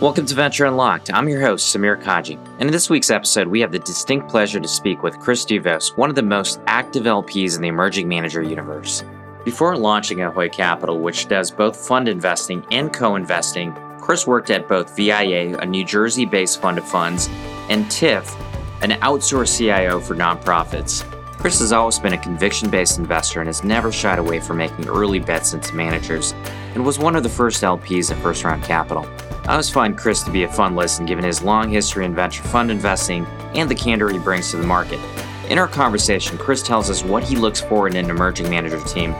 Welcome to Venture Unlocked. I'm your host, Samir Kaji. And in this week's episode, we have the distinct pleasure to speak with Chris Douvos, one of the most active LPs in the emerging manager universe. Before launching Ahoy Capital, which does both fund investing and co investing, Chris worked at both VIA, a New Jersey based fund of funds, and TIFF, an outsourced CIO for nonprofits. Chris has always been a conviction based investor and has never shied away from making early bets into managers, and was one of the first LPs at First Round Capital. I always find Chris to be a fun listen given his long history in venture fund investing and the candor he brings to the market. In our conversation, Chris tells us what he looks for in an emerging manager team,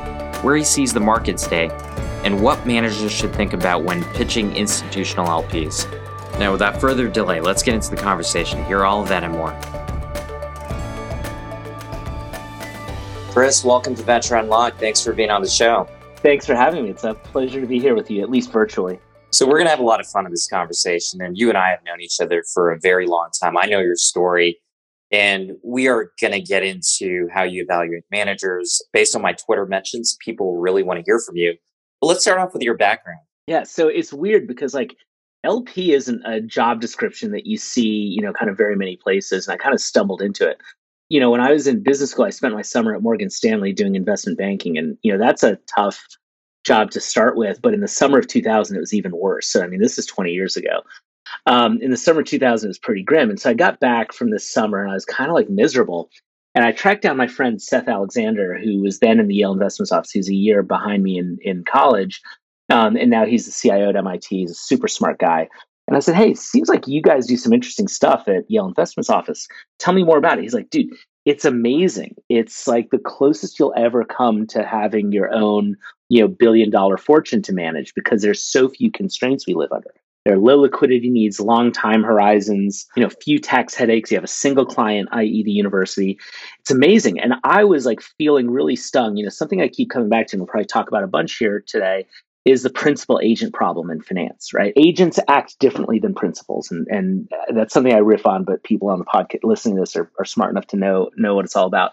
where he sees the market today, and what managers should think about when pitching institutional LPs. Now, without further delay, let's get into the conversation. Hear all of that and more. Chris, welcome to Venture Unlocked. Thanks for being on the show. Thanks for having me. It's a pleasure to be here with you, at least virtually. So we're going to have a lot of fun in this conversation. And you and I have known each other for a very long time. I know your story. And we are going to get into how you evaluate managers. Based on my Twitter mentions, people really want to hear from you. But let's start off with your background. Yeah. So it's weird because, like, LP isn't a job description that you see, you know, kind of very many places. And I kind of stumbled into it. You know, when I was in business school, I spent my summer at Morgan Stanley doing investment banking. And, you know, that's a tough job to start with, but in the summer of 2000, it was even worse. So, I mean, this is 20 years ago. Um, in the summer of 2000, it was pretty grim. And so I got back from this summer and I was kind of like miserable. And I tracked down my friend Seth Alexander, who was then in the Yale Investments Office. He was a year behind me in, in college. Um, and now he's the CIO at MIT. He's a super smart guy. And I said, Hey, seems like you guys do some interesting stuff at Yale Investments Office. Tell me more about it. He's like, Dude, it's amazing. It's like the closest you'll ever come to having your own, you know, billion dollar fortune to manage because there's so few constraints we live under. There are low liquidity needs, long time horizons, you know, few tax headaches. You have a single client, i.e., the university. It's amazing. And I was like feeling really stung. You know, something I keep coming back to, and we'll probably talk about a bunch here today, is the principal agent problem in finance, right? Agents act differently than principals, and and that's something I riff on. But people on the podcast listening to this are, are smart enough to know know what it's all about.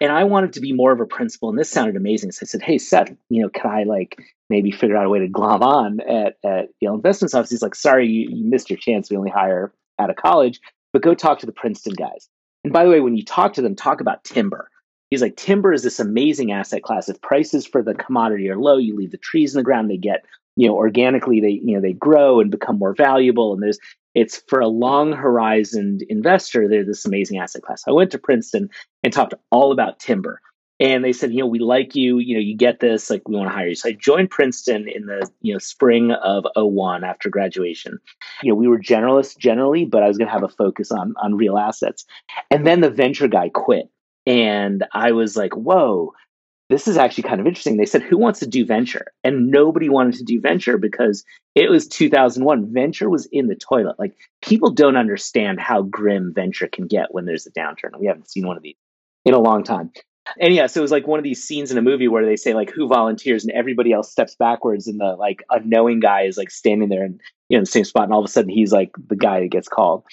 And I wanted to be more of a principal, and this sounded amazing. So I said, "Hey, Seth, you know, can I like maybe figure out a way to glom on at at Yale Investments Office?" He's like, "Sorry, you, you missed your chance. We only hire out of college, but go talk to the Princeton guys." And by the way, when you talk to them, talk about timber He's like, timber is this amazing asset class. If prices for the commodity are low, you leave the trees in the ground, they get, you know, organically, they, you know, they grow and become more valuable. And there's, it's for a long horizoned investor, they're this amazing asset class. I went to Princeton and talked all about timber. And they said, you know, we like you, you know, you get this, like we want to hire you. So I joined Princeton in the, you know, spring of 01 after graduation. You know, we were generalists generally, but I was going to have a focus on on real assets. And then the venture guy quit and I was like, whoa, this is actually kind of interesting. They said, who wants to do venture? And nobody wanted to do venture because it was 2001. Venture was in the toilet. Like people don't understand how grim venture can get when there's a downturn. We haven't seen one of these in a long time. And yeah, so it was like one of these scenes in a movie where they say like who volunteers and everybody else steps backwards and the like unknowing guy is like standing there and you know in the same spot and all of a sudden he's like the guy that gets called.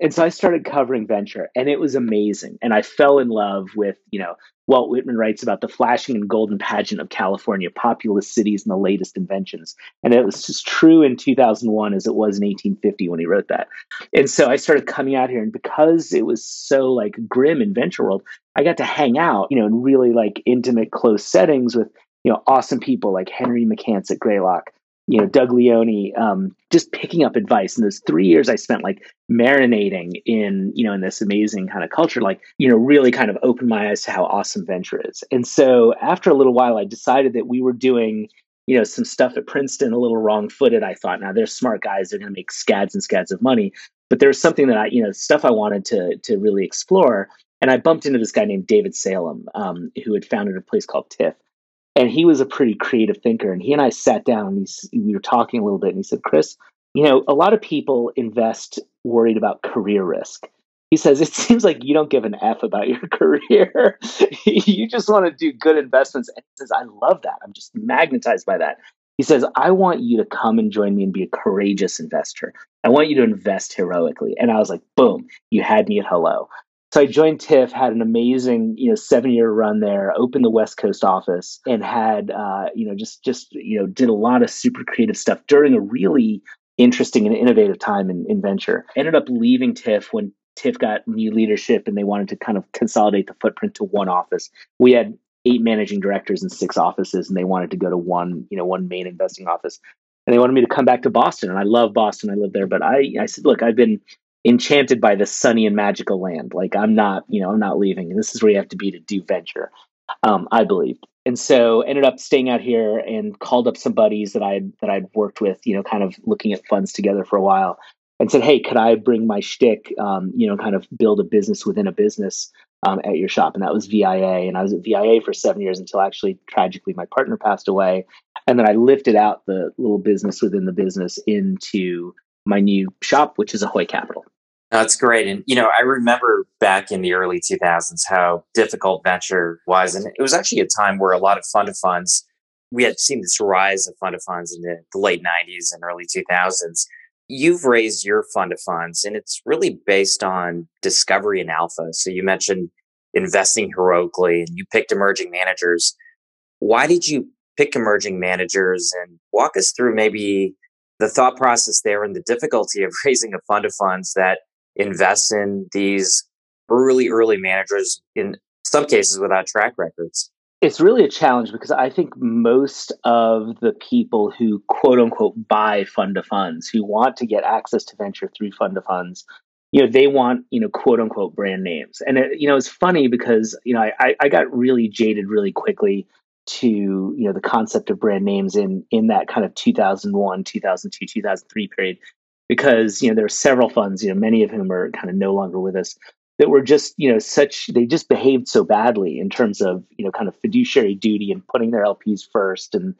And so I started covering venture and it was amazing. And I fell in love with, you know, Walt Whitman writes about the flashing and golden pageant of California, populous cities and the latest inventions. And it was as true in 2001 as it was in 1850 when he wrote that. And so I started coming out here and because it was so like grim in venture world, I got to hang out, you know, in really like intimate, close settings with, you know, awesome people like Henry McCance at Greylock, you know, Doug Leone, um, just picking up advice. And those three years I spent like marinating in, you know, in this amazing kind of culture, like, you know, really kind of opened my eyes to how awesome venture is. And so after a little while, I decided that we were doing, you know, some stuff at Princeton a little wrong footed. I thought, now they're smart guys, they're going to make scads and scads of money. But there was something that I, you know, stuff I wanted to to really explore. And I bumped into this guy named David Salem, um, who had founded a place called TIFF and he was a pretty creative thinker. And he and I sat down and we were talking a little bit. And he said, Chris, you know, a lot of people invest worried about career risk. He says, it seems like you don't give an F about your career. you just want to do good investments. And he says, I love that. I'm just magnetized by that. He says, I want you to come and join me and be a courageous investor. I want you to invest heroically. And I was like, boom, you had me at hello. So I joined TIFF, had an amazing, you know, seven year run there, opened the West Coast office, and had, uh, you know, just just you know, did a lot of super creative stuff during a really interesting and innovative time in, in venture. Ended up leaving TIFF when TIFF got new leadership and they wanted to kind of consolidate the footprint to one office. We had eight managing directors and six offices, and they wanted to go to one, you know, one main investing office. And they wanted me to come back to Boston, and I love Boston. I live there, but I, I said, look, I've been enchanted by this sunny and magical land. Like I'm not, you know, I'm not leaving. And this is where you have to be to do venture. Um, I believed. And so ended up staying out here and called up some buddies that I that I'd worked with, you know, kind of looking at funds together for a while, and said, "Hey, could I bring my shtick, um, you know, kind of build a business within a business um, at your shop?" And that was VIA, and I was at VIA for seven years until actually tragically my partner passed away, and then I lifted out the little business within the business into my new shop, which is Ahoy Capital. That's great. And, you know, I remember back in the early 2000s how difficult venture was. And it was actually a time where a lot of fund of funds, we had seen this rise of fund of funds in the, the late 90s and early 2000s. You've raised your fund of funds, and it's really based on discovery and alpha. So you mentioned investing heroically, and you picked emerging managers. Why did you pick emerging managers? And walk us through maybe the thought process there and the difficulty of raising a fund of funds that invests in these early, early managers in some cases without track records. It's really a challenge because I think most of the people who quote unquote buy fund of funds, who want to get access to venture through fund of funds, you know, they want, you know, quote unquote brand names. And, it, you know, it's funny because, you know, I, I got really jaded really quickly to you know the concept of brand names in in that kind of 2001 2002 2003 period because you know there are several funds you know many of whom are kind of no longer with us that were just you know such they just behaved so badly in terms of you know kind of fiduciary duty and putting their lps first and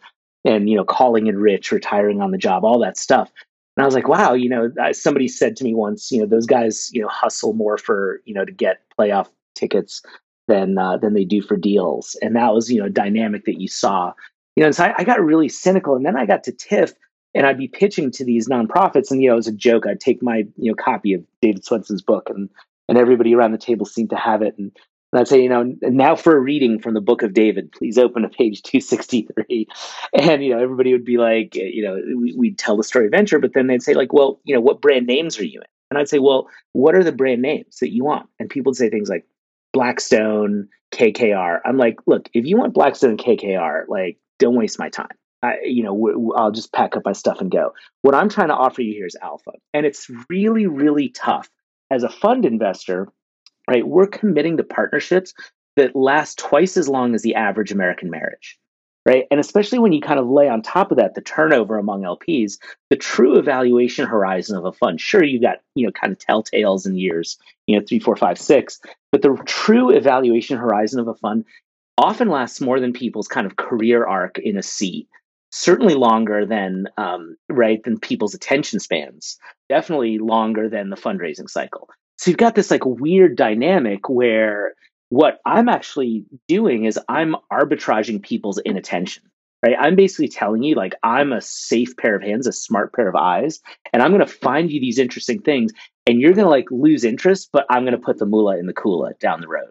and you know calling it rich retiring on the job all that stuff and i was like wow you know somebody said to me once you know those guys you know hustle more for you know to get playoff tickets than uh, than they do for deals. And that was you know a dynamic that you saw. You know, and so I, I got really cynical, and then I got to TIFF, and I'd be pitching to these nonprofits, and you know, as a joke, I'd take my you know copy of David Swensen's book, and and everybody around the table seemed to have it, and, and I'd say, you know, now for a reading from the book of David, please open to page two sixty three, and you know, everybody would be like, eh, you know, we, we'd tell the story of venture, but then they'd say like, well, you know, what brand names are you in? And I'd say, well, what are the brand names that you want? And people would say things like Blackstone, KKR. I'm like, look, if you want Blackstone, KKR, like, don't waste my time. I, you know, I'll just pack up my stuff and go. What I'm trying to offer you here is alpha, and it's really, really tough as a fund investor. Right, we're committing to partnerships that last twice as long as the average American marriage right? And especially when you kind of lay on top of that the turnover among LPs, the true evaluation horizon of a fund. Sure, you've got you know kind of telltales in years, you know three, four, five, six, but the true evaluation horizon of a fund often lasts more than people's kind of career arc in a seat. Certainly longer than um, right than people's attention spans. Definitely longer than the fundraising cycle. So you've got this like weird dynamic where what I'm actually doing is I'm arbitraging people's inattention. Right? I'm basically telling you, like, I'm a safe pair of hands, a smart pair of eyes, and I'm going to find you these interesting things, and you're going to like lose interest, but I'm going to put the moolah in the kula down the road.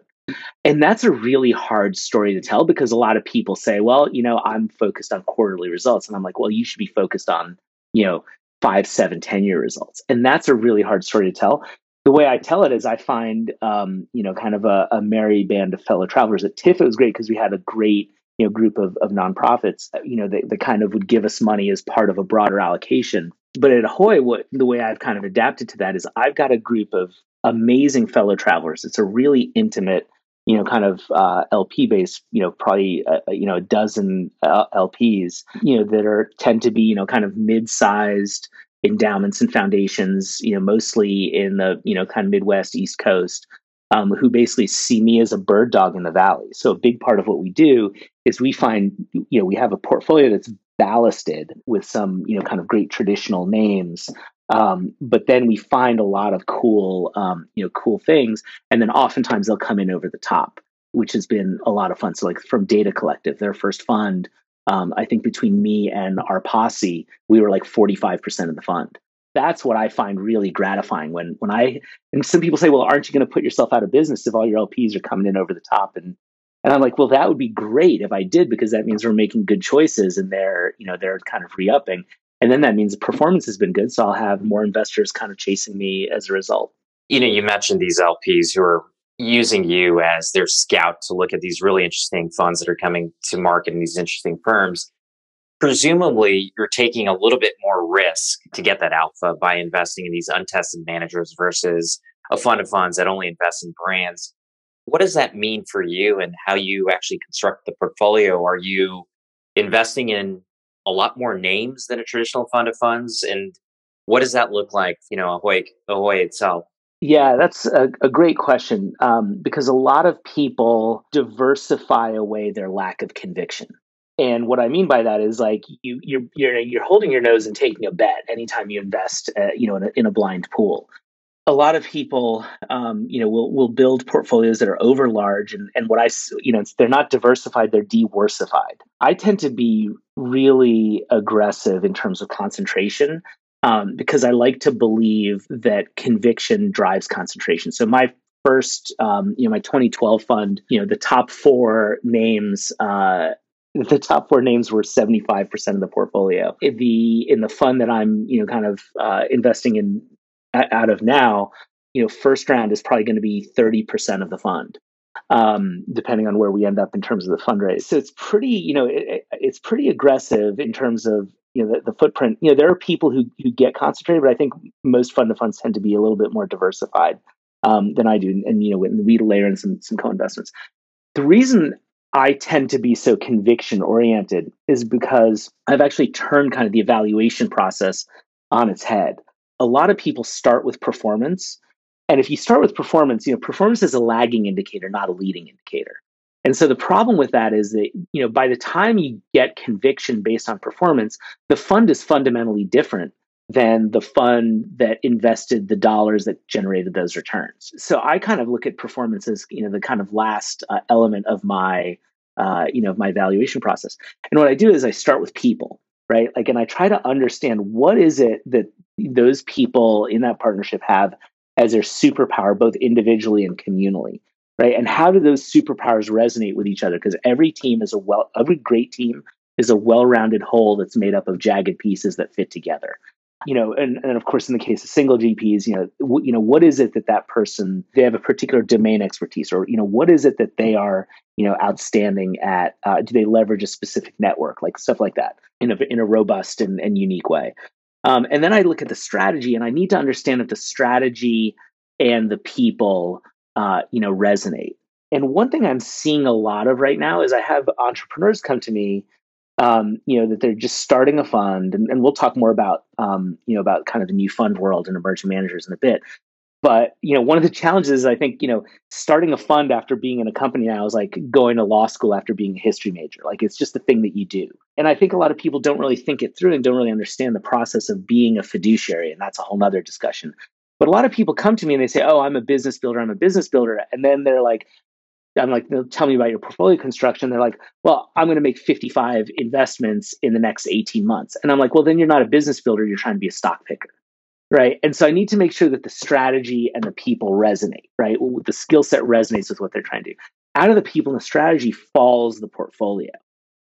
And that's a really hard story to tell because a lot of people say, well, you know, I'm focused on quarterly results. And I'm like, well, you should be focused on, you know, five, seven, ten year results. And that's a really hard story to tell the way I tell it is I find, um, you know, kind of a, a, merry band of fellow travelers. At TIFF, it was great because we had a great, you know, group of, of nonprofits, you know, that, that kind of would give us money as part of a broader allocation. But at Ahoy, what the way I've kind of adapted to that is I've got a group of amazing fellow travelers. It's a really intimate, you know, kind of uh, LP based, you know, probably, uh, you know, a dozen uh, LPs, you know, that are tend to be, you know, kind of mid-sized, endowments and foundations, you know, mostly in the, you know, kind of Midwest, East Coast, um, who basically see me as a bird dog in the valley. So a big part of what we do is we find, you know, we have a portfolio that's ballasted with some, you know, kind of great traditional names. Um, but then we find a lot of cool, um, you know, cool things, and then oftentimes they'll come in over the top, which has been a lot of fun. So, like from Data Collective, their first fund um, I think between me and our posse, we were like 45% of the fund. That's what I find really gratifying when when I and some people say, well, aren't you going to put yourself out of business if all your LPs are coming in over the top? And and I'm like, well, that would be great if I did because that means we're making good choices and they're you know they're kind of re-upping. And then that means the performance has been good. So I'll have more investors kind of chasing me as a result. You know, you mentioned these LPs who are using you as their scout to look at these really interesting funds that are coming to market and these interesting firms. Presumably, you're taking a little bit more risk to get that alpha by investing in these untested managers versus a fund of funds that only invests in brands. What does that mean for you and how you actually construct the portfolio? Are you investing in a lot more names than a traditional fund of funds? And what does that look like, you know, Ahoy, Ahoy itself? Yeah, that's a, a great question um, because a lot of people diversify away their lack of conviction. And what I mean by that is like you you're you're, you're holding your nose and taking a bet anytime you invest, uh, you know, in a, in a blind pool. A lot of people, um, you know, will will build portfolios that are over large, and and what I, you know, they're not diversified; they're diversified. I tend to be really aggressive in terms of concentration um, because I like to believe that conviction drives concentration. So my first, um, you know, my 2012 fund, you know, the top four names. Uh, the top four names were 75% of the portfolio. In the in the fund that I'm, you know, kind of uh, investing in out of now, you know, first round is probably going to be 30% of the fund um, depending on where we end up in terms of the fundraise. So it's pretty, you know, it, it's pretty aggressive in terms of you know the, the, footprint. You know, there are people who who get concentrated, but I think most fund of funds tend to be a little bit more diversified um, than I do, and, and you know, we layer in some some co-investments. The reason I tend to be so conviction oriented is because I've actually turned kind of the evaluation process on its head. A lot of people start with performance and if you start with performance, you know, performance is a lagging indicator, not a leading indicator. And so the problem with that is that, you know, by the time you get conviction based on performance, the fund is fundamentally different than the fund that invested the dollars that generated those returns. So I kind of look at performance as, you know, the kind of last uh, element of my, uh, you know, my valuation process. And what I do is I start with people, right? Like, and I try to understand what is it that those people in that partnership have as their superpower, both individually and communally, right? And how do those superpowers resonate with each other? Because every team is a well, every great team is a well-rounded whole that's made up of jagged pieces that fit together. You know, and, and of course, in the case of single GPs, you know, w- you know, what is it that that person they have a particular domain expertise, or you know, what is it that they are, you know, outstanding at? Uh, do they leverage a specific network, like stuff like that, in a in a robust and, and unique way? Um, and then I look at the strategy, and I need to understand if the strategy and the people, uh, you know, resonate. And one thing I'm seeing a lot of right now is I have entrepreneurs come to me, um, you know, that they're just starting a fund, and, and we'll talk more about, um, you know, about kind of the new fund world and emerging managers in a bit. But you know, one of the challenges I think you know, starting a fund after being in a company now is like going to law school after being a history major. Like it's just the thing that you do. And I think a lot of people don't really think it through and don't really understand the process of being a fiduciary, and that's a whole nother discussion. But a lot of people come to me and they say, "Oh, I'm a business builder. I'm a business builder," and then they're like, I'm like, tell me about your portfolio construction. They're like, well, I'm going to make 55 investments in the next 18 months. And I'm like, well, then you're not a business builder. You're trying to be a stock picker right and so i need to make sure that the strategy and the people resonate right the skill set resonates with what they're trying to do out of the people and the strategy falls the portfolio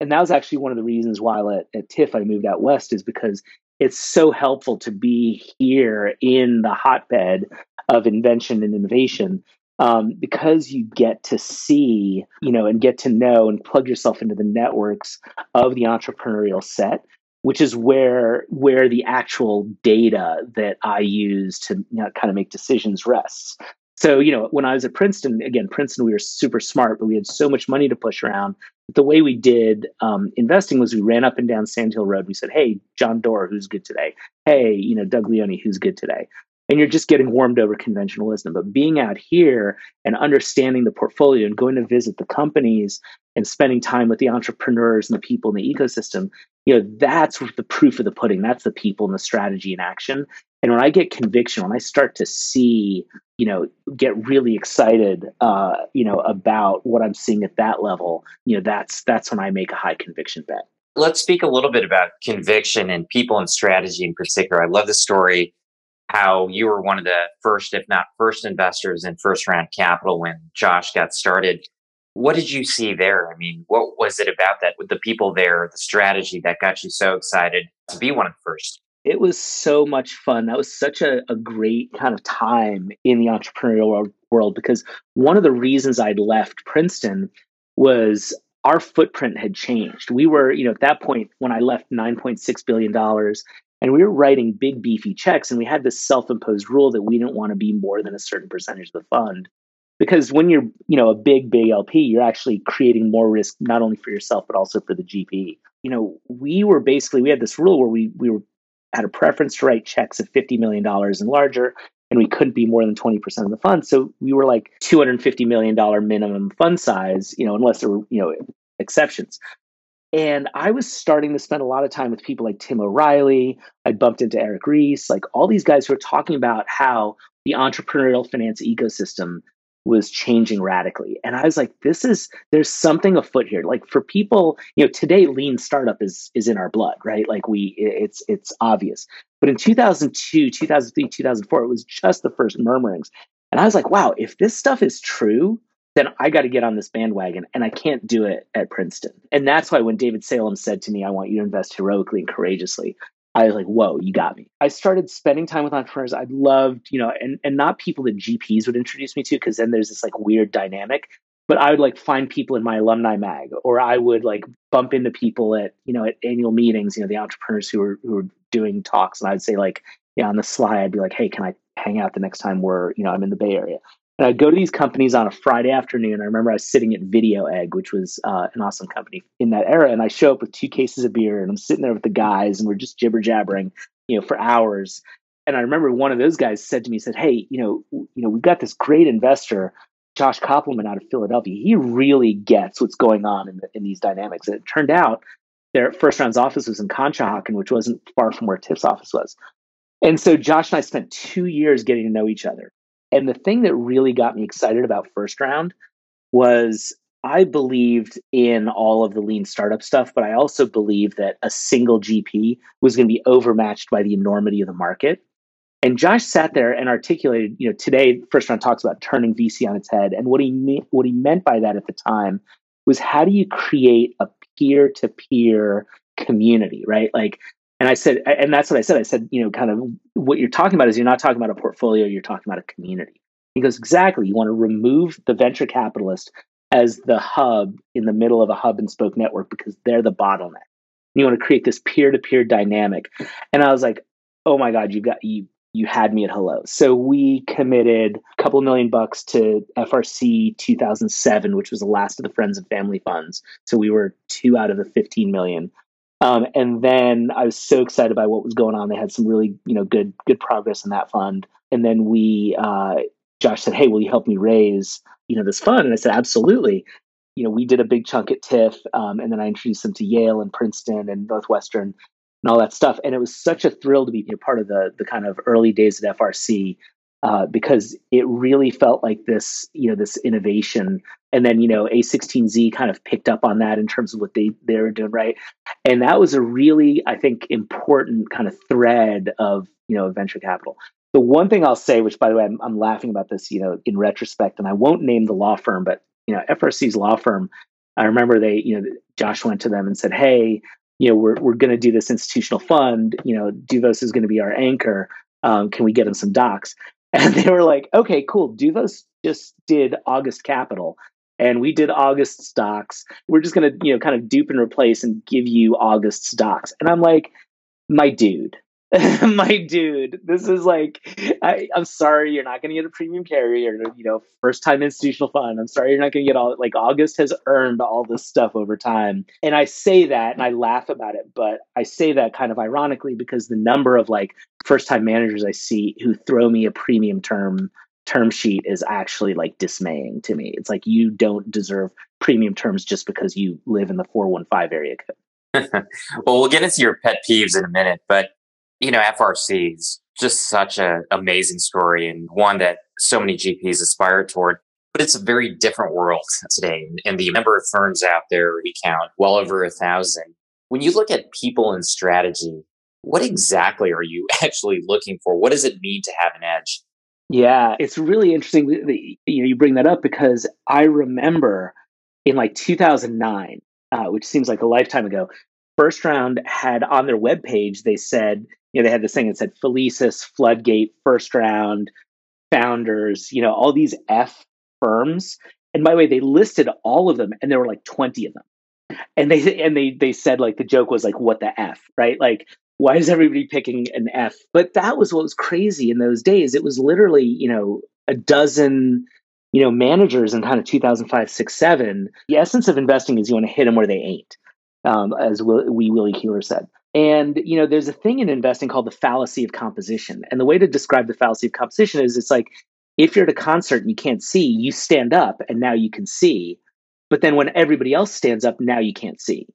and that was actually one of the reasons why at, at uh, tiff i moved out west is because it's so helpful to be here in the hotbed of invention and innovation um, because you get to see, you know, and get to know and plug yourself into the networks of the entrepreneurial set which is where where the actual data that I use to you know, kind of make decisions rests. So, you know, when I was at Princeton, again, Princeton, we were super smart, but we had so much money to push around. The way we did um, investing was we ran up and down Sand Hill Road. We said, "Hey, John Doerr, who's good today? Hey, you know, Doug Leone, who's good today?" And you're just getting warmed over conventionalism. But being out here and understanding the portfolio and going to visit the companies and spending time with the entrepreneurs and the people in the ecosystem, you know, that's the proof of the pudding. That's the people and the strategy in action. And when I get conviction, when I start to see, you know, get really excited, uh, you know, about what I'm seeing at that level, you know, that's that's when I make a high conviction bet. Let's speak a little bit about conviction and people and strategy in particular. I love the story how you were one of the first, if not first, investors in first round capital when Josh got started. What did you see there? I mean, what was it about that with the people there, the strategy that got you so excited to be one of the first? It was so much fun. That was such a, a great kind of time in the entrepreneurial world because one of the reasons I'd left Princeton was our footprint had changed. We were, you know, at that point when I left $9.6 billion and we were writing big beefy checks and we had this self-imposed rule that we didn't want to be more than a certain percentage of the fund. Because when you're you know a big big lp you're actually creating more risk not only for yourself but also for the gp you know we were basically we had this rule where we we were had a preference to write checks of $50 million and larger and we couldn't be more than 20% of the fund. So we were like $250 million minimum fund size you know unless there were you know exceptions and I was starting to spend a lot of time with people like Tim O'Reilly. I bumped into Eric Ries, like all these guys who are talking about how the entrepreneurial finance ecosystem was changing radically. And I was like, this is there's something afoot here. Like for people, you know, today lean startup is is in our blood, right? Like we it's it's obvious. But in 2002, 2003, 2004, it was just the first murmurings. And I was like, wow, if this stuff is true, then I got to get on this bandwagon and I can't do it at Princeton. And that's why when David Salem said to me, I want you to invest heroically and courageously, I was like, whoa, you got me. I started spending time with entrepreneurs. I loved, you know, and, and not people that GPs would introduce me to, because then there's this like weird dynamic. But I would like find people in my alumni mag, or I would like bump into people at, you know, at annual meetings, you know, the entrepreneurs who were who were doing talks. And I'd say, like, yeah, on the sly, I'd be like, hey, can I hang out the next time we're, you know, I'm in the Bay Area? And I'd go to these companies on a Friday afternoon. I remember I was sitting at VideoEgg, which was uh, an awesome company in that era. And I show up with two cases of beer and I'm sitting there with the guys and we're just jibber jabbering, you know, for hours. And I remember one of those guys said to me, said, Hey, you know, you know, we've got this great investor, Josh Kopelman out of Philadelphia. He really gets what's going on in, the, in these dynamics. And it turned out their first round's office was in Conshohocken, which wasn't far from where TIFF's office was. And so Josh and I spent two years getting to know each other. And the thing that really got me excited about first round was I believed in all of the lean startup stuff, but I also believed that a single GP was going to be overmatched by the enormity of the market. And Josh sat there and articulated, you know, today first round talks about turning VC on its head, and what he me- what he meant by that at the time was how do you create a peer to peer community, right? Like and I said, and that's what I said. I said, you know, kind of what you're talking about is you're not talking about a portfolio, you're talking about a community. He goes, exactly. You want to remove the venture capitalist as the hub in the middle of a hub and spoke network because they're the bottleneck. You want to create this peer to peer dynamic. And I was like, oh my God, you got you you had me at hello. So we committed a couple million bucks to FRC 2007, which was the last of the friends and family funds. So we were two out of the 15 million. Um, and then I was so excited by what was going on. They had some really, you know, good good progress in that fund. And then we, uh, Josh said, "Hey, will you help me raise, you know, this fund?" And I said, "Absolutely." You know, we did a big chunk at TIFF, um, and then I introduced them to Yale and Princeton and Northwestern and all that stuff. And it was such a thrill to be part of the the kind of early days at FRC uh, because it really felt like this, you know, this innovation. And then, you know, A16Z kind of picked up on that in terms of what they they were doing right, and that was a really, I think, important kind of thread of you know venture capital. The one thing I'll say, which by the way, I'm, I'm laughing about this, you know, in retrospect, and I won't name the law firm, but you know, FRC's law firm. I remember they, you know, Josh went to them and said, "Hey, you know, we're we're going to do this institutional fund. You know, Douvos is going to be our anchor. Um, can we get him some docs?" And they were like, okay, cool. Douvos just did August Capital and we did August stocks. We're just going to, you know, kind of dupe and replace and give you August stocks. And I'm like, my dude, my dude, this is like, I, am sorry, you're not going to get a premium carrier, you know, first time institutional fund. I'm sorry, you're not going to get all, like, August has earned all this stuff over time. And I say that and I laugh about it, but I say that kind of ironically because the number of like first time managers I see who throw me a premium term term sheet is actually like dismaying to me. It's like you don't deserve premium terms just because you live in the 415 area code. well, we'll get into your pet peeves in a minute, but you know, FRC is just such an amazing story and one that so many GPs aspire toward. But it's a very different world today. And the number of firms out there, we count well over a thousand. When you look at people and strategy, what exactly are you actually looking for? What does it mean to have an edge? Yeah, it's really interesting that you know you bring that up because I remember in like 2009, uh, which seems like a lifetime ago, First Round had on their webpage, they said, you know, they had this thing that said Felicis, Floodgate, First Round, Founders, you know, all these F firms. And by the way, they listed all of them, and there were like 20 of them. And they and they they said like the joke was like, what the F, right? Like, why is everybody picking an F? But that was what was crazy in those days. It was literally, you know, a dozen you know, managers in kind of 2005, 6, 7, the essence of investing is you want to hit them where they ain't, um, as Wee Willie Keeler said. And, you know, there's a thing in investing called the fallacy of composition. And the way to describe the fallacy of composition is it's like if you're at a concert and you can't see, you stand up and now you can see. But then when everybody else stands up, now you can't see.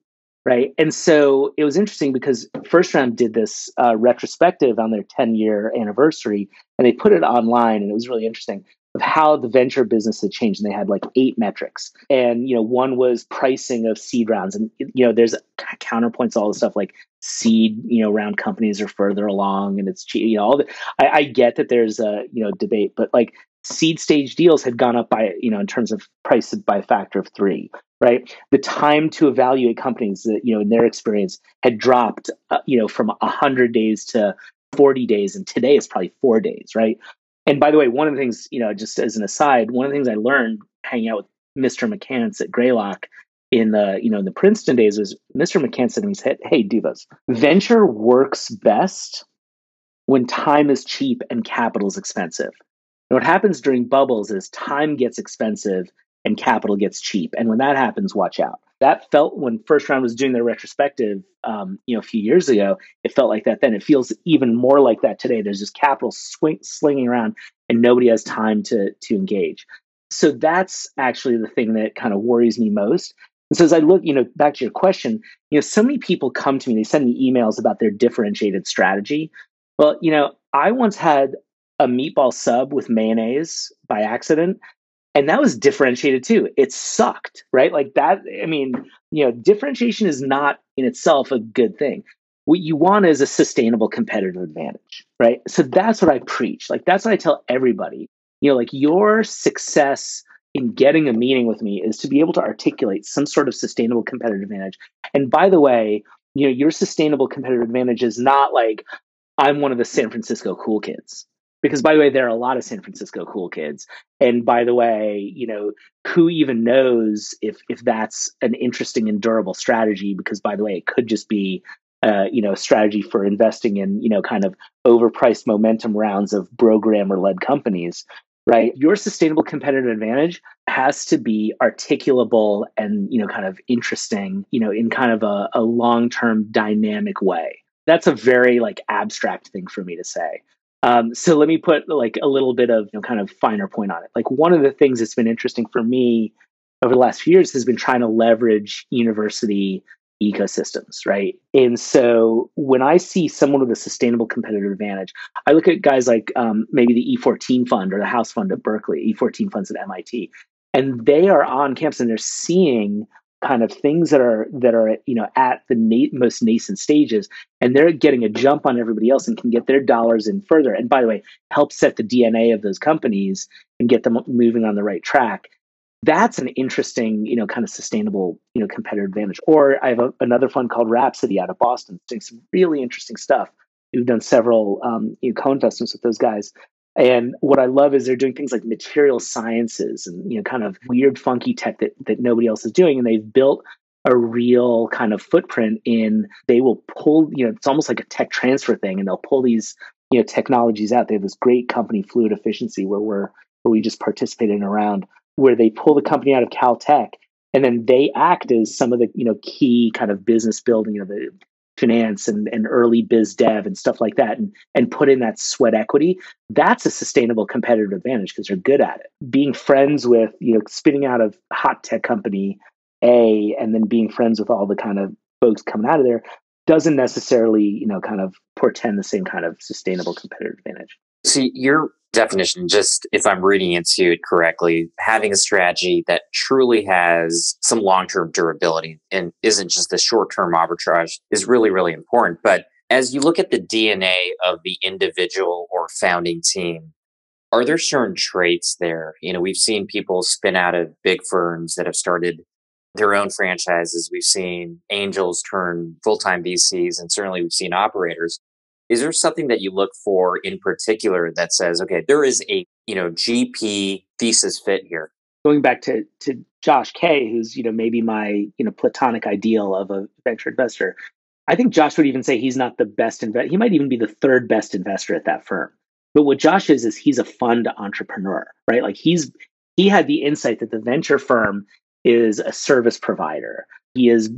Right. And so it was interesting because First Round did this uh, retrospective on their 10 year anniversary and they put it online and it was really interesting of how the venture business had changed and they had like eight metrics. And you know one was pricing of seed rounds. And you know there's counterpoints all the stuff like seed you know round companies are further along and it's cheap you know all the I, I get that there's a you know debate but like seed stage deals had gone up by you know in terms of price by a factor of three right? The time to evaluate companies that you know in their experience had dropped uh, you know from 100 days to 40 days and today is probably four days right and by the way, one of the things, you know, just as an aside, one of the things I learned hanging out with Mr. McCance at Greylock in the, you know, in the Princeton days was Mr. McCance said to me, said, Hey, Douvos, venture works best when time is cheap and capital is expensive. And what happens during bubbles is time gets expensive and capital gets cheap. And when that happens, watch out. That felt when First Round was doing their retrospective, um, you know, a few years ago. It felt like that then. It feels even more like that today. There's just capital swing, slinging around, and nobody has time to to engage. So that's actually the thing that kind of worries me most. And so as I look, you know, back to your question, you know, so many people come to me, they send me emails about their differentiated strategy. Well, you know, I once had a meatball sub with mayonnaise by accident and that was differentiated too. It sucked right? Like that i mean you know differentiation is not in itself a good thing. What you want is a sustainable competitive advantage right? So that's what i preach. Like that's what i tell everybody. You know like your success in getting a meeting with me is to be able to articulate some sort of sustainable competitive advantage. And by the way you know your sustainable competitive advantage is not like i'm one of the san francisco cool kids because by the way there are a lot of san francisco cool kids. And by the way you know who even knows if if that's an interesting and durable strategy? Because by the way it could just be uh, you know a strategy for investing in you know kind of overpriced momentum rounds of programmer led companies right? Your sustainable competitive advantage has to be articulable and you know kind of interesting you know in kind of a, a long-term dynamic way. That's a very like abstract thing for me to say um, so let me put like a little bit of you know, kind of finer point on it. Like one of the things that's been interesting for me over the last few years has been trying to leverage university ecosystems, right? And so when I see someone with a sustainable competitive advantage, I look at guys like um, maybe the E14 fund or the House Fund at Berkeley, E14 funds at MIT, and they are on campus and they're seeing kind of things that are that are you know at the na- most nascent stages and they're getting a jump on everybody else and can get their dollars in further. And by the way help set the dna of those companies and get them moving on the right track. That's an interesting you know kind of sustainable you know competitive advantage. Or i have a, another fund called rhapsody out of boston doing some really interesting stuff. We've done several um, you know, co-investments with those guys and what I love is they're doing things like material sciences and you know kind of weird funky tech that that nobody else is doing. And they've built a real kind of footprint in they will pull you know it's almost like a tech transfer thing. And they'll pull these you know technologies out. They have this great company fluid efficiency where we're where we just participate in around where they pull the company out of caltech. And then they act as some of the you know key kind of business building you know the finance and, and early biz dev and stuff like that and, and put in that sweat equity, that's a sustainable competitive advantage because they're good at it. Being friends with, you know, spinning out of hot tech company A and then being friends with all the kind of folks coming out of there doesn't necessarily, you know, kind of portend the same kind of sustainable competitive advantage. See, your definition, just if I'm reading into it correctly, having a strategy that truly has some long term durability and isn't just the short term arbitrage is really, really important. But as you look at the DNA of the individual or founding team, are there certain traits there? You know, we've seen people spin out of big firms that have started their own franchises. We've seen angels turn full time VCs, and certainly we've seen operators. Is there something that you look for in particular that says, okay, there is a you know GP thesis fit here? Going back to to Josh Kay, who's you know maybe my you know platonic ideal of a venture investor, I think Josh would even say he's not the best investor. He might even be the third best investor at that firm. But what Josh is is he's a fund entrepreneur, right? Like he's he had the insight that the venture firm is a service provider. He is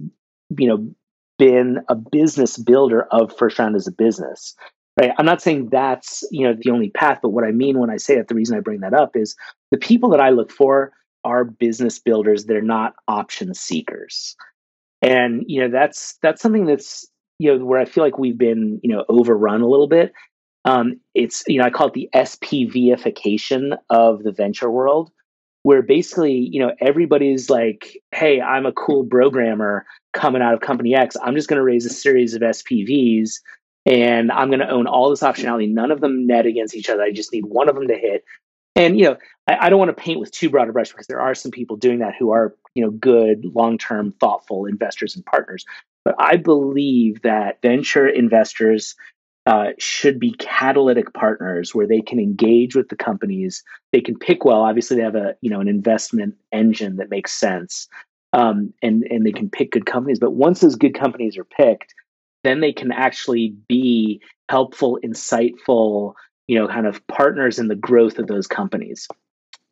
you know, been a business builder of First Round as a business. Right. I'm not saying that's, you know, the only path, but what I mean when I say that, the reason I bring that up is the people that I look for are business builders. They're not option seekers. And, you know, that's that's something that's, you know, where I feel like we've been, you know, overrun a little bit. Um, it's, you know, I call it the SPVification of the venture world where basically, you know, everybody's like, hey, I'm a cool programmer coming out of company X. I'm just going to raise a series of SPVs and I'm going to own all this optionality. None of them net against each other. I just need one of them to hit. And, you know, I, I don't want to paint with too broad a brush because there are some people doing that who are, you know, good, long term, thoughtful investors and partners. But I believe that venture investors uh, should be catalytic partners where they can engage with the companies. They can pick well. Obviously, they have a you know an investment engine that makes sense, um, and and they can pick good companies. But once those good companies are picked, then they can actually be helpful, insightful, you know, kind of partners in the growth of those companies.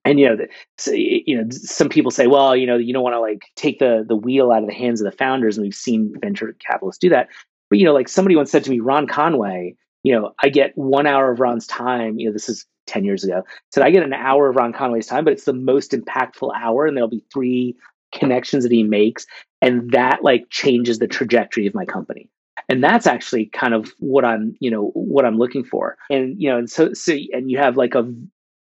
And you know, so, you know, some people say, well, you know, you don't want to like take the the wheel out of the hands of the founders, and we've seen venture capitalists do that. But you know, like somebody once said to me, Ron Conway, you know, I get one hour of Ron's time. You know, this is 10 years ago. Said I get an hour of Ron Conway's time, but it's the most impactful hour, and there'll be three connections that he makes. And that like changes the trajectory of my company. And that's actually kind of what I'm, you know, what I'm looking for. And, you know, and so, so, and you have like a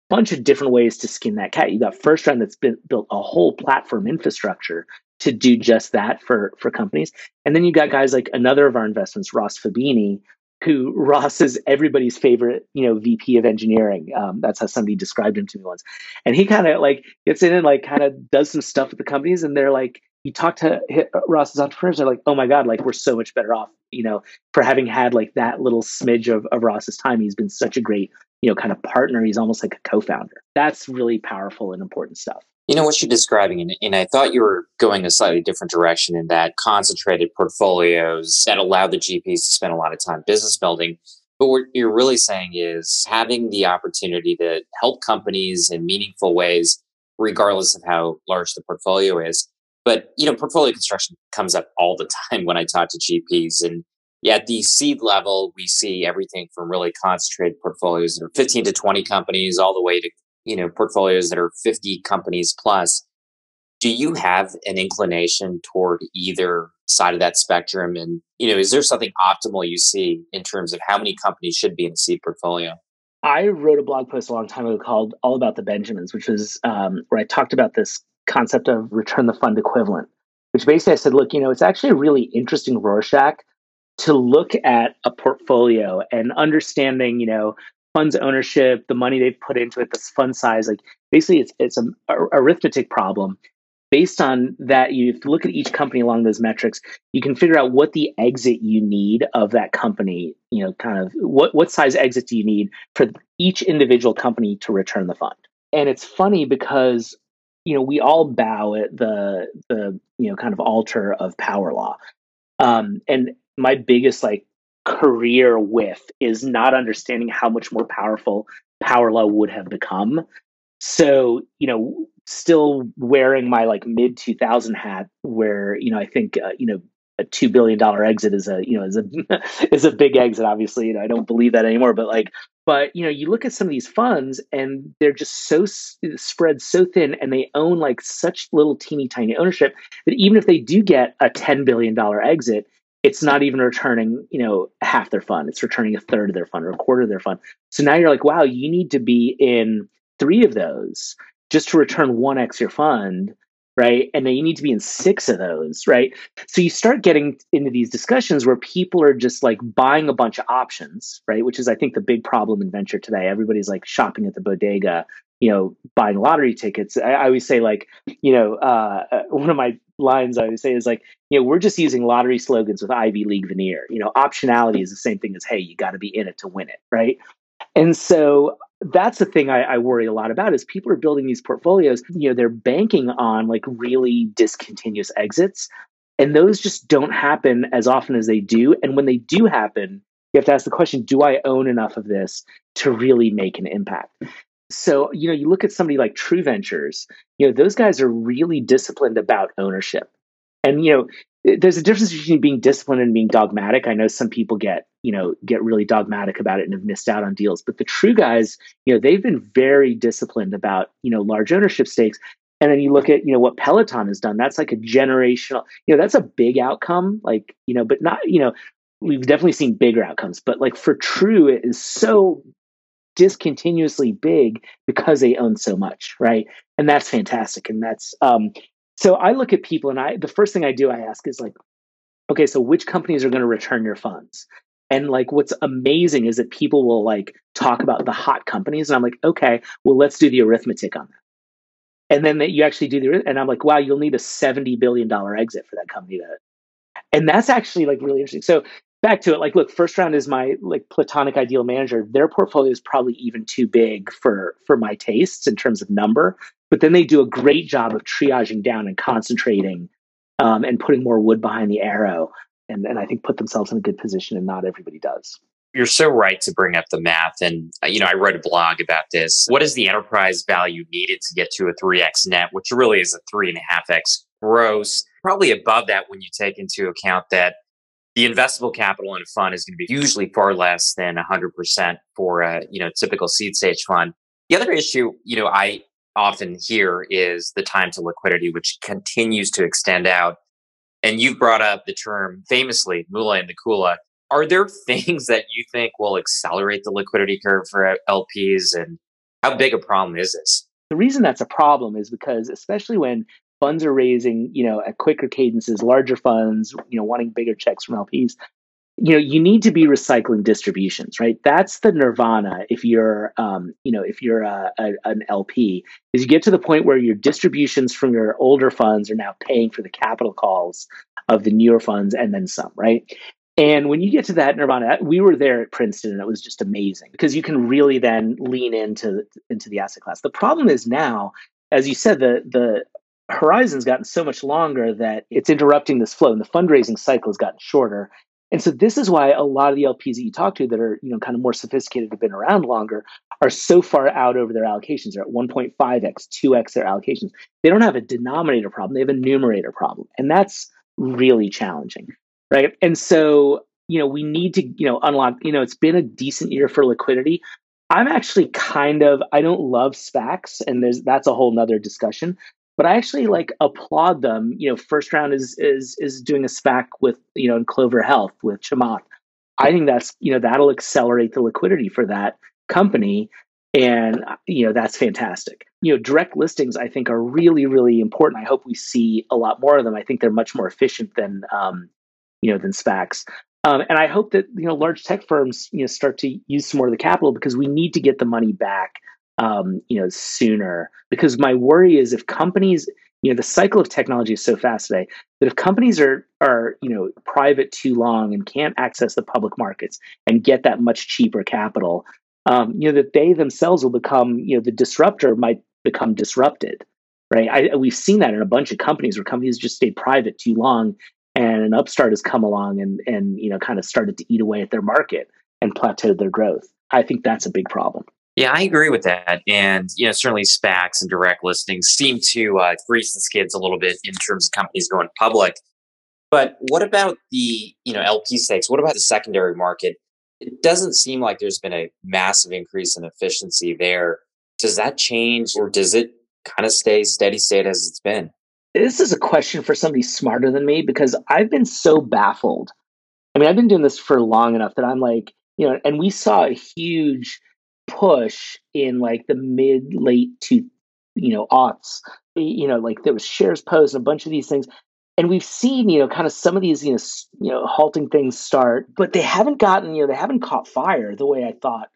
bunch of different ways to skin that cat. You got First Round that's been built a whole platform infrastructure to do just that for for companies. And then you got guys like another of our investments, Ross Fubini, who Ross is everybody's favorite, you know, VP of engineering. Um, that's how somebody described him to me once. And he kind of like gets in and like kind of does some stuff with the companies, and they're like, you talk to Ross's entrepreneurs, they're like, oh my god, like we're so much better off, you know, for having had like that little smidge of, of Ross's time. He's been such a great, you know, kind of partner. He's almost like a co-founder. That's really powerful and important stuff. You know what you're describing, and, and I thought you were going a slightly different direction in that concentrated portfolios that allow the GPs to spend a lot of time business building. But what you're really saying is having the opportunity to help companies in meaningful ways, regardless of how large the portfolio is. But you know, portfolio construction comes up all the time when I talk to GPs, and yeah, at the seed level, we see everything from really concentrated portfolios that are 15 to 20 companies, all the way to you know portfolios that are 50 companies plus. Do you have an inclination toward either side of that spectrum? And you know is there something optimal you see in terms of how many companies should be in a seed portfolio? I wrote a blog post a long time ago called all about the benjamins which was um, where i talked about this concept of return the fund equivalent which basically i said look you know it's actually a really interesting rorschach to look at a portfolio and understanding you know funds ownership, the money they've put into it, the fund size. Like basically, it's it's an arithmetic problem. Based on that, you look at each company along those metrics. You can figure out what the exit you need of that company. You know, kind of what what size exit do you need for each individual company to return the fund. And it's funny because you know we all bow at the the you know kind of altar of power law. Um, and my biggest like career with is not understanding how much more powerful power law would have become. So, you know, still wearing my like mid 2000 hat where, you know, I think, uh, you know, a $2 billion exit is a, you know, is a, is a big exit. Obviously, you know, I don't believe that anymore, but like, but you know, you look at some of these funds and they're just so s- spread so thin and they own like such little teeny tiny ownership that even if they do get a $10 billion exit, it's not even returning, you know, half their fund. It's returning a third of their fund or a quarter of their fund. So now you're like, wow, you need to be in three of those just to return one X your fund, right? And then you need to be in six of those, right? So you start getting into these discussions where people are just like buying a bunch of options, right? Which is, I think, the big problem in venture today. Everybody's like shopping at the bodega, you know, buying lottery tickets. I, I always say, like, you know, uh, uh one of my lines I always say is like, you know, we're just using lottery slogans with Ivy League veneer. You know, optionality is the same thing as, hey, you got to be in it to win it, right? And so that's the thing I, I, worry a lot about is people are building these portfolios you know they're banking on like really discontinuous exits and those just don't happen as often as they do and when they do happen you have to ask the question do i own enough of this to really make an impact? So you know you look at somebody like true ventures you know those guys are really disciplined about ownership and you know there's a difference between being disciplined and being dogmatic. I know some people get, you know, get really dogmatic about it and have missed out on deals, but the true guys, you know, they've been very disciplined about, you know, large ownership stakes. And then you look at, you know, what Peloton has done. That's like a generational, you know, that's a big outcome. Like, you know, but not, you know, we've definitely seen bigger outcomes, but like for True, it is so discontinuously big because they own so much, right? And that's fantastic. And that's um, so I look at people and I the first thing I do I ask is like, okay, so which companies are going to return your funds? And like what's amazing is that people will like talk about the hot companies and I'm like, okay, well let's do the arithmetic on that. And then that you actually do the and I'm like, wow, you'll need a 70 billion dollar exit for that company to and that's actually like really interesting. So back to it like look first round is my like platonic ideal manager their portfolio is probably even too big for for my tastes in terms of number but then they do a great job of triaging down and concentrating um, and putting more wood behind the arrow and, and i think put themselves in a good position and not everybody does. You're so right to bring up the math and uh, you know i wrote a blog about this. What is the enterprise value needed to get to a 3x net which really is a 3.5x gross? Probably above that when you take into account that the investable capital in a fund is going to be usually far less than 100% for a you know typical seed stage fund. The other issue you know i often hear is the time to liquidity, which continues to extend out. And you've brought up the term famously, Moolah in the Cooler. Are there things that you think will accelerate the liquidity curve for LPs? And how big a problem is this? The reason that's a problem is because, especially when funds are raising, you know, at quicker cadences, larger funds, you know, wanting bigger checks from LPs, you know you need to be recycling distributions right? That's the nirvana if you're um, you know if you're a, a, an lp is you get to the point where your distributions from your older funds are now paying for the capital calls of the newer funds and then some right? And when you get to that nirvana we were there at princeton and it was just amazing because you can really then lean into into the asset class. The problem is now as you said the the horizon's gotten so much longer that it's interrupting this flow and the fundraising cycle has gotten shorter and so this is why a lot of the LPs that you talk to that are, you know, kind of more sophisticated, have been around longer, are so far out over their allocations. They're at 1.5x, 2x their allocations. They don't have a denominator problem, they have a numerator problem. And that's really challenging. Right. And so, you know, we need to, you know, unlock, you know, it's been a decent year for liquidity. I'm actually kind of I don't love SPACs, and there's that's a whole nother discussion but I actually like applaud them. You know, first round is is is doing a SPAC with you know in Clover Health with Chamath. I think that's you know that'll accelerate the liquidity for that company, and you know that's fantastic. You know, direct listings I think are really really important. I hope we see a lot more of them. I think they're much more efficient than um, you know than SPACs. Um, and I hope that you know large tech firms you know start to use some more of the capital because we need to get the money back um, you know, sooner. Because my worry is if companies, you know, the cycle of technology is so fast today that if companies are are you know private too long and can't access the public markets and get that much cheaper capital, um, you know, that they themselves will become, you know, the disruptor might become disrupted, right? I, we've seen that in a bunch of companies where companies just stay private too long, and an upstart has come along and and you know kind of started to eat away at their market and plateaued their growth. I think that's a big problem. Yeah, I agree with that. And, you know, certainly SPACs and direct listings seem to uh, grease the skids a little bit in terms of companies going public. But what about the, you know, LP stakes? What about the secondary market? It doesn't seem like there's been a massive increase in efficiency there. Does that change or does it kind of stay steady state as it's been? This is a question for somebody smarter than me because I've been so baffled. I mean, I've been doing this for long enough that I'm like, you know, and we saw a huge push in like the mid late to you know aughts you know, like there was SharesPost and a bunch of these things. And we've seen, you know, kind of some of these, you know, you know, halting things start, but they haven't gotten, you know, they haven't caught fire the way I thought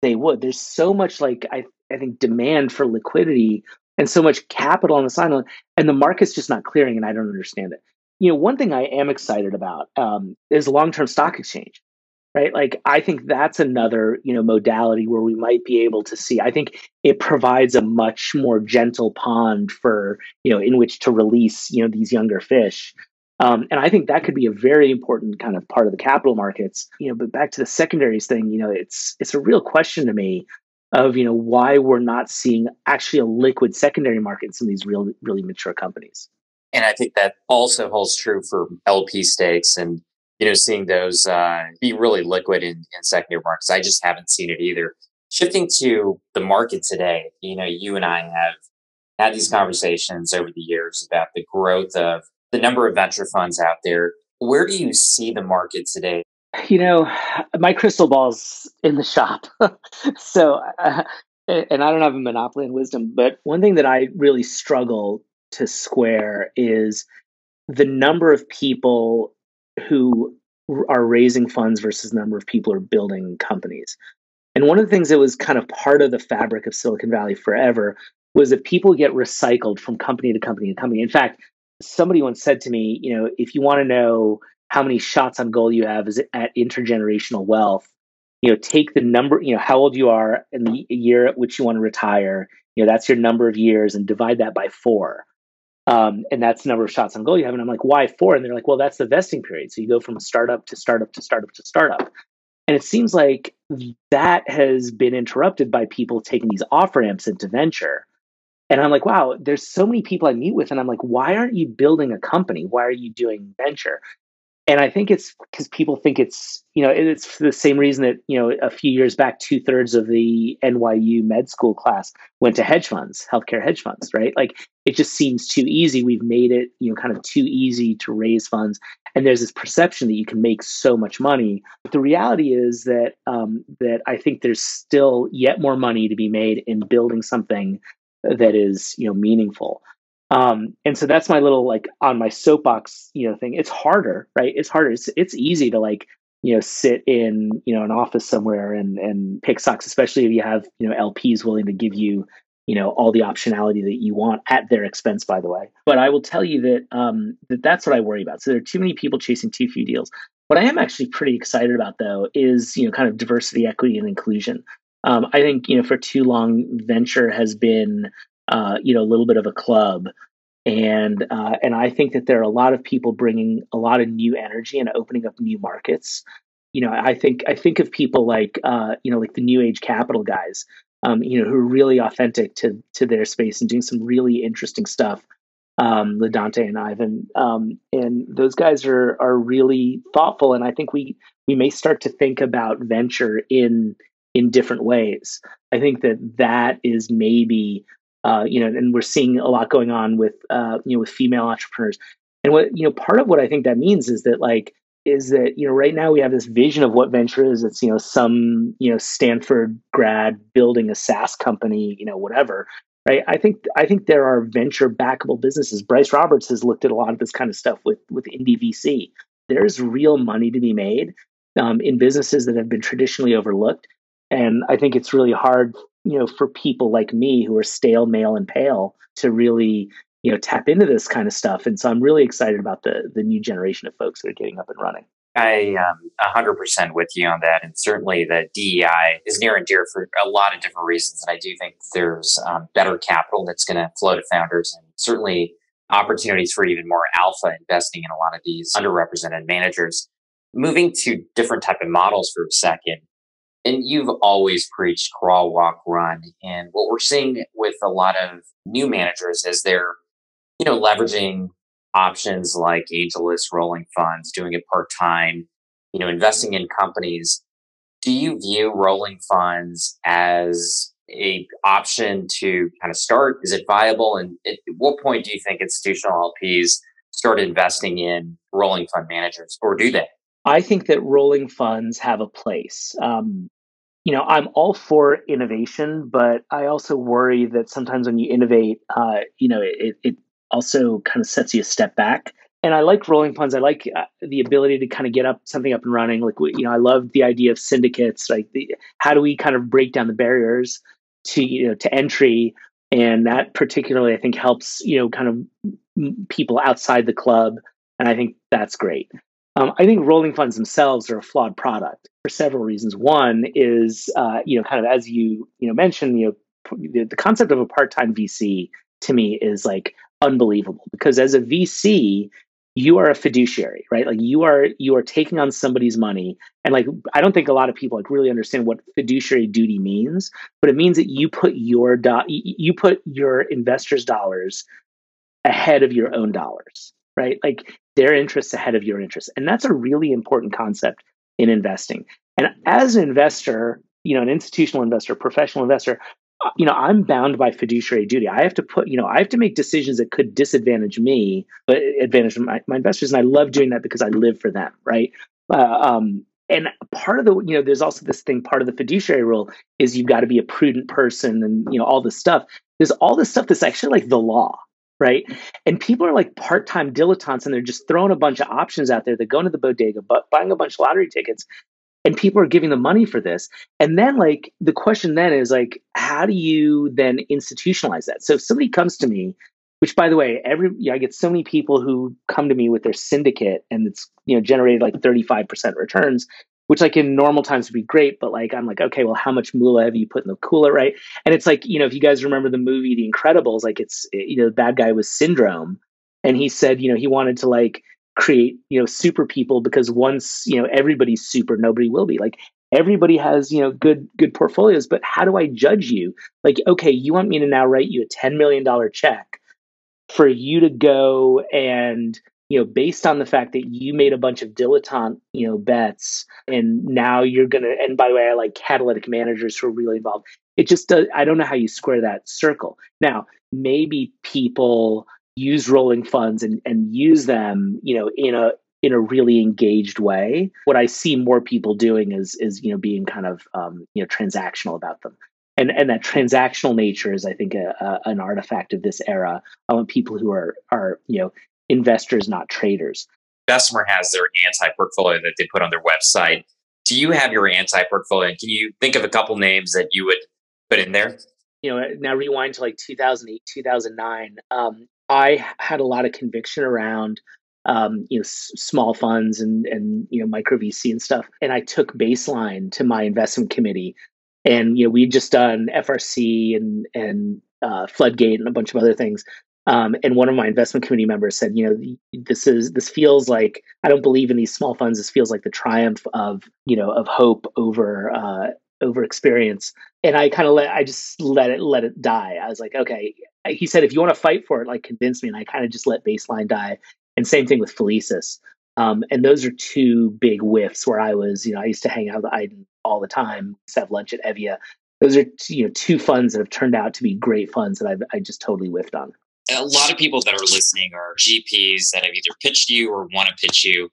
they would. There's so much like I, I think demand for liquidity and so much capital on the sideline, and the market's just not clearing, and I don't understand it. You know, one thing I am excited about um, is long-term stock exchange right? Like i think that's another you know modality where we might be able to see. I think it provides a much more gentle pond for you know in which to release you know these younger fish. Um, and i think that could be a very important kind of part of the capital markets. You know but back to the secondaries thing you know it's it's a real question to me of you know why we're not seeing actually a liquid secondary market in some of these real really mature companies. And i think that also holds true for lp stakes and you know, seeing those uh, be really liquid in, in secondary markets. I just haven't seen it either. Shifting to the market today, you know, you and I have had these conversations over the years about the growth of the number of venture funds out there. Where do you see the market today? You know, my crystal ball's in the shop. so, uh, and I don't have a monopoly in wisdom, but one thing that I really struggle to square is the number of people who are raising funds versus number of people are building companies. And one of the things that was kind of part of the fabric of Silicon Valley forever was that people get recycled from company to company to company. In fact, somebody once said to me, you know, if you want to know how many shots on goal you have is at intergenerational wealth, you know, take the number, you know, how old you are and the year at which you want to retire, you know, that's your number of years and divide that by four. Um, and that's the number of shots on goal you have. And I'm like, why four? And they're like, well, that's the vesting period. So you go from a startup to startup to startup to startup. And it seems like that has been interrupted by people taking these off ramps into venture. And I'm like, wow, there's so many people I meet with, and I'm like, why aren't you building a company? Why are you doing venture? And I think it's because people think it's you know it's the same reason that you know a few years back two thirds of the NYU med school class went to hedge funds, healthcare hedge funds, right? Like it just seems too easy. We've made it you know kind of too easy to raise funds, and there's this perception that you can make so much money. But the reality is that um, that I think there's still yet more money to be made in building something that is you know meaningful. Um, and so that's my little like on my soapbox, you know, thing. It's harder, right? It's harder. It's it's easy to like, you know, sit in, you know, an office somewhere and and pick stocks, especially if you have, you know, LPs willing to give you, you know, all the optionality that you want at their expense, by the way. But I will tell you that um that that's what I worry about. So there are too many people chasing too few deals. What I am actually pretty excited about though is, you know, kind of diversity, equity, and inclusion. Um, I think, you know, for too long, venture has been uh, you know, a little bit of a club. And uh, and I think that there are a lot of people bringing a lot of new energy and opening up new markets. You know, I think I think of people like uh, you know like the new age capital guys, um, you know, who are really authentic to to their space and doing some really interesting stuff. Um, Ladante and Ivan, um, and those guys are are really thoughtful, and I think we we may start to think about venture in in different ways. I think that that is maybe uh, you know, and we're seeing a lot going on with uh, you know with female entrepreneurs. And what you know, part of what I think that means is that like is that you know right now we have this vision of what venture is. It's you know some you know Stanford grad building a SaaS company, you know whatever. Right. I think I think there are venture backable businesses. Bryce Roberts has looked at a lot of this kind of stuff with with indie VC. There's real money to be made um, in businesses that have been traditionally overlooked. And I think it's really hard you know, for people like me who are stale, male, and pale to really, you know, tap into this kind of stuff. And so I'm really excited about the the new generation of folks that are getting up and running. I am um, 100% with you on that. And certainly the DEI is near and dear for a lot of different reasons. And I do think there's um, better capital that's going to flow to founders and certainly opportunities for even more alpha investing in a lot of these underrepresented managers. Moving to different type of models for a second, and you've always preached crawl, walk, run. And what we're seeing with a lot of new managers is they're, you know, leveraging options like AngelList rolling funds, doing it part time, you know, investing in companies. Do you view rolling funds as a option to kind of start? Is it viable? And at what point do you think institutional LPs start investing in rolling fund managers, or do they? I think that rolling funds have a place. Um, you know, I'm all for innovation, but I also worry that sometimes when you innovate, uh, you know, it, it also kind of sets you a step back. And I like rolling funds. I like uh, the ability to kind of get up something up and running. Like, you know, I love the idea of syndicates. Like, the, how do we kind of break down the barriers to you know to entry? And that particularly, I think, helps you know kind of people outside the club. And I think that's great. Um, I think rolling funds themselves are a flawed product for several reasons. One is, uh, you know, kind of as you you know mentioned, you know, the, the concept of a part-time VC to me is like unbelievable because as a VC, you are a fiduciary, right? Like you are you are taking on somebody's money, and like I don't think a lot of people like really understand what fiduciary duty means, but it means that you put your do- you put your investors' dollars ahead of your own dollars, right? Like their interests ahead of your interests. And that's a really important concept in investing. And as an investor, you know, an institutional investor, professional investor, uh, you know, I'm bound by fiduciary duty. I have to put, you know, I have to make decisions that could disadvantage me, but advantage my, my investors. And I love doing that because I live for them, right? Uh, um, and part of the, you know, there's also this thing, part of the fiduciary rule is you've got to be a prudent person and, you know, all this stuff. There's all this stuff that's actually like the law, right? And people are like part time dilettantes and they're just throwing a bunch of options out there. They're going to the bodega, but buying a bunch of lottery tickets, and people are giving them money for this. And then, like, the question then is like, how do you then institutionalize that? So if somebody comes to me, which by the way, every I get so many people who come to me with their syndicate and it's you know generated like 35% returns which like in normal times would be great, but like I'm like, okay, well, how much moolah have you put in the cooler, right? And it's like, you know, if you guys remember the movie The Incredibles, like it's you know, the bad guy was syndrome. And he said, you know, he wanted to like create, you know, super people because once, you know, everybody's super, nobody will be. Like everybody has, you know, good good portfolios, but how do I judge you? Like, okay, you want me to now write you a $10 million check for you to go and you know, based on the fact that you made a bunch of dilettante, you know, bets, and now you're gonna. And by the way, I like catalytic managers who are really involved. It just does. I don't know how you square that circle. Now, maybe people use rolling funds and and use them, you know, in a in a really engaged way. What I see more people doing is is you know being kind of um, you know transactional about them and and that transactional nature is, I think, a, a, an artifact of this era. I want people who are are you know investors, not traders. Bessemer has their anti portfolio that they put on their website. Do you have your anti portfolio? Can you think of a couple names that you would put in there? You know, now rewind to like 2008, 2009. Um, I had a lot of conviction around um, you know, s- small funds and and you know micro VC and stuff. And I took baseline to my investment committee, and you know we just done FRC and and uh, Floodgate and a bunch of other things. Um, and one of my investment committee members said, you know, this is this feels like I don't believe in these small funds. This feels like the triumph of you know of hope over uh, over experience. And I kind of let I just let it let it die. I was like, okay. He said, if you want to fight for it, like convince me. And I kind of just let baseline die. And same thing with Felicis. Um, and those are two big whiffs where I was, you know, I used to hang out with Aydin all the time, to have lunch at Evvia. Those are, you know, two funds that have turned out to be great funds that I've I just totally whiffed on a lot of people that are listening are GPs that have either pitched you or want to pitch you.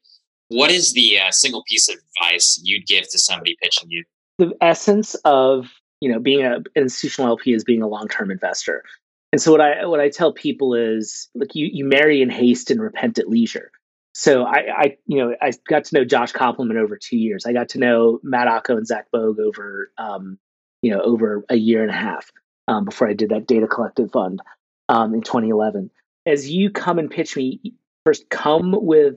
What is the uh, single piece of advice you'd give to somebody pitching you? The essence of you know being a, an institutional LP is being a long term investor. And so what I what I tell people is like you you marry in haste and repent at leisure. So I, I you know I got to know Josh Kopelman over two years. I got to know Matt Ocko and Zach Bogue over um, you know over a year and a half um, before I did that data collective fund um, in 2011. As you come and pitch me, first come with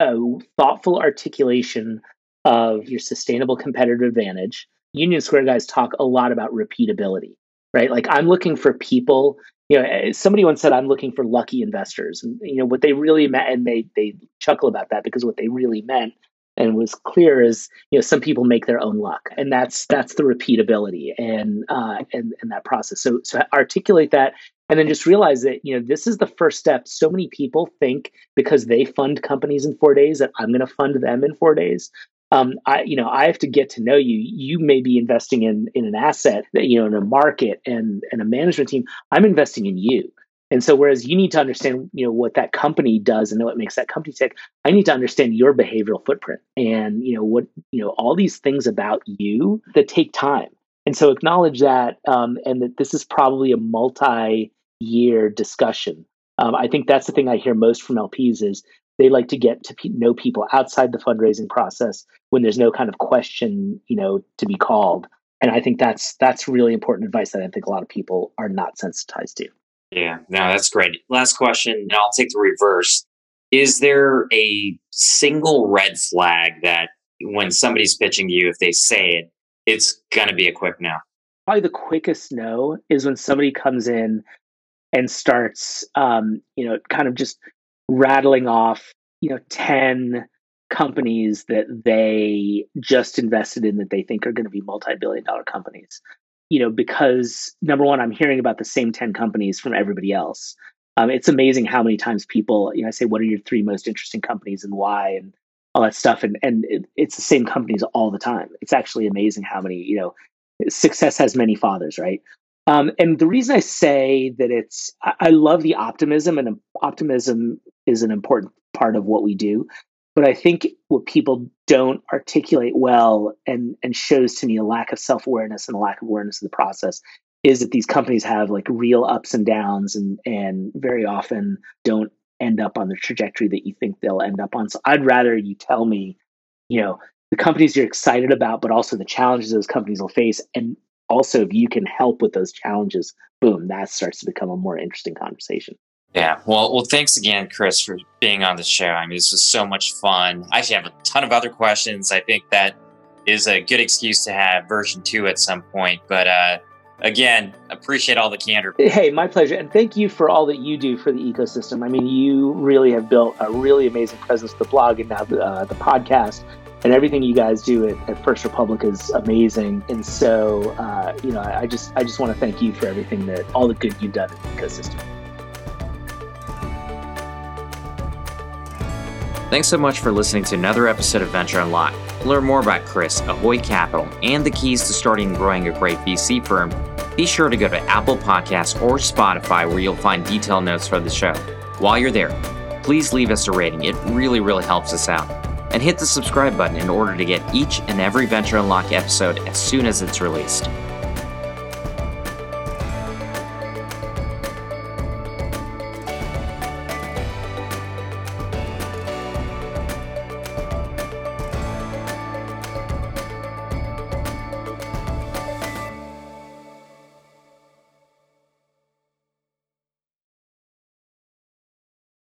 a thoughtful articulation of your sustainable competitive advantage. Union Square guys talk a lot about repeatability, right? Like I'm looking for people. You know, eh, somebody once said I'm looking for lucky investors, and you know what they really meant, and they they chuckle about that because what they really meant and was clear is you know some people make their own luck and that's that's the repeatability and uh and, and that process so so articulate that and then just realize that you know this is the first step so many people think because they fund companies in four days that i'm going to fund them in four days um, I, you know, I have to get to know you. You may be investing in in an asset that you know in a market and and a management team. I'm investing in you. And so, whereas you need to understand, you know, what that company does and what makes that company tick, I need to understand your behavioral footprint and, you know, what, you know, all these things about you that take time. And so, acknowledge that, um, and that this is probably a multi-year discussion. Um, I think that's the thing I hear most from LPs is they like to get to know people outside the fundraising process when there's no kind of question, you know, to be called. And I think that's that's really important advice that I think a lot of people are not sensitized to. Yeah, no, that's great. Last question, and I'll take the reverse. Is there a single red flag that when somebody's pitching you, if they say it, it's going to be a quick no? Probably the quickest no is when somebody comes in and starts, um, you know, kind of just rattling off, you know, 10 companies that they just invested in that they think are going to be multi-billion dollar companies you know because number one i'm hearing about the same 10 companies from everybody else. Um, it's amazing how many times people you know i say what are your three most interesting companies and why? and all that stuff. And and it, it's the same companies all the time. It's actually amazing how many you know success has many fathers right? Um, and the reason I say that it's, I, I love the optimism, and optimism is an important part of what we do. But I think what people don't articulate well and, and shows to me a lack of self awareness and a lack of awareness of the process is that these companies have like real ups and downs and, and very often don't end up on the trajectory that you think they'll end up on. So I'd rather you tell me, you know, the companies you're excited about, but also the challenges those companies will face, and also if you can help with those challenges boom that starts to become a more interesting conversation yeah well well thanks again chris for being on the show. I mean this was so much fun. I actually have a ton of other questions. I think that is a good excuse to have version two at some point but uh again appreciate all the candor. Hey my pleasure and thank you for all that you do for the ecosystem. I mean you really have built a really amazing presence. The blog and now the, uh, the podcast and everything you guys do at, at First Republic is amazing. And so, uh, you know, I, just I just want to thank you for everything that all the good you've done in the ecosystem. Thanks so much for listening to another episode of Venture Unlocked. To learn more about Chris, Ahoy Capital, and the keys to starting and growing a great VC firm, be sure to go to Apple Podcasts or Spotify where you'll find detailed notes for the show. While you're there, please leave us a rating. It really, really helps us out and hit the subscribe button in order to get each and every Venture Unlock episode as soon as it's released.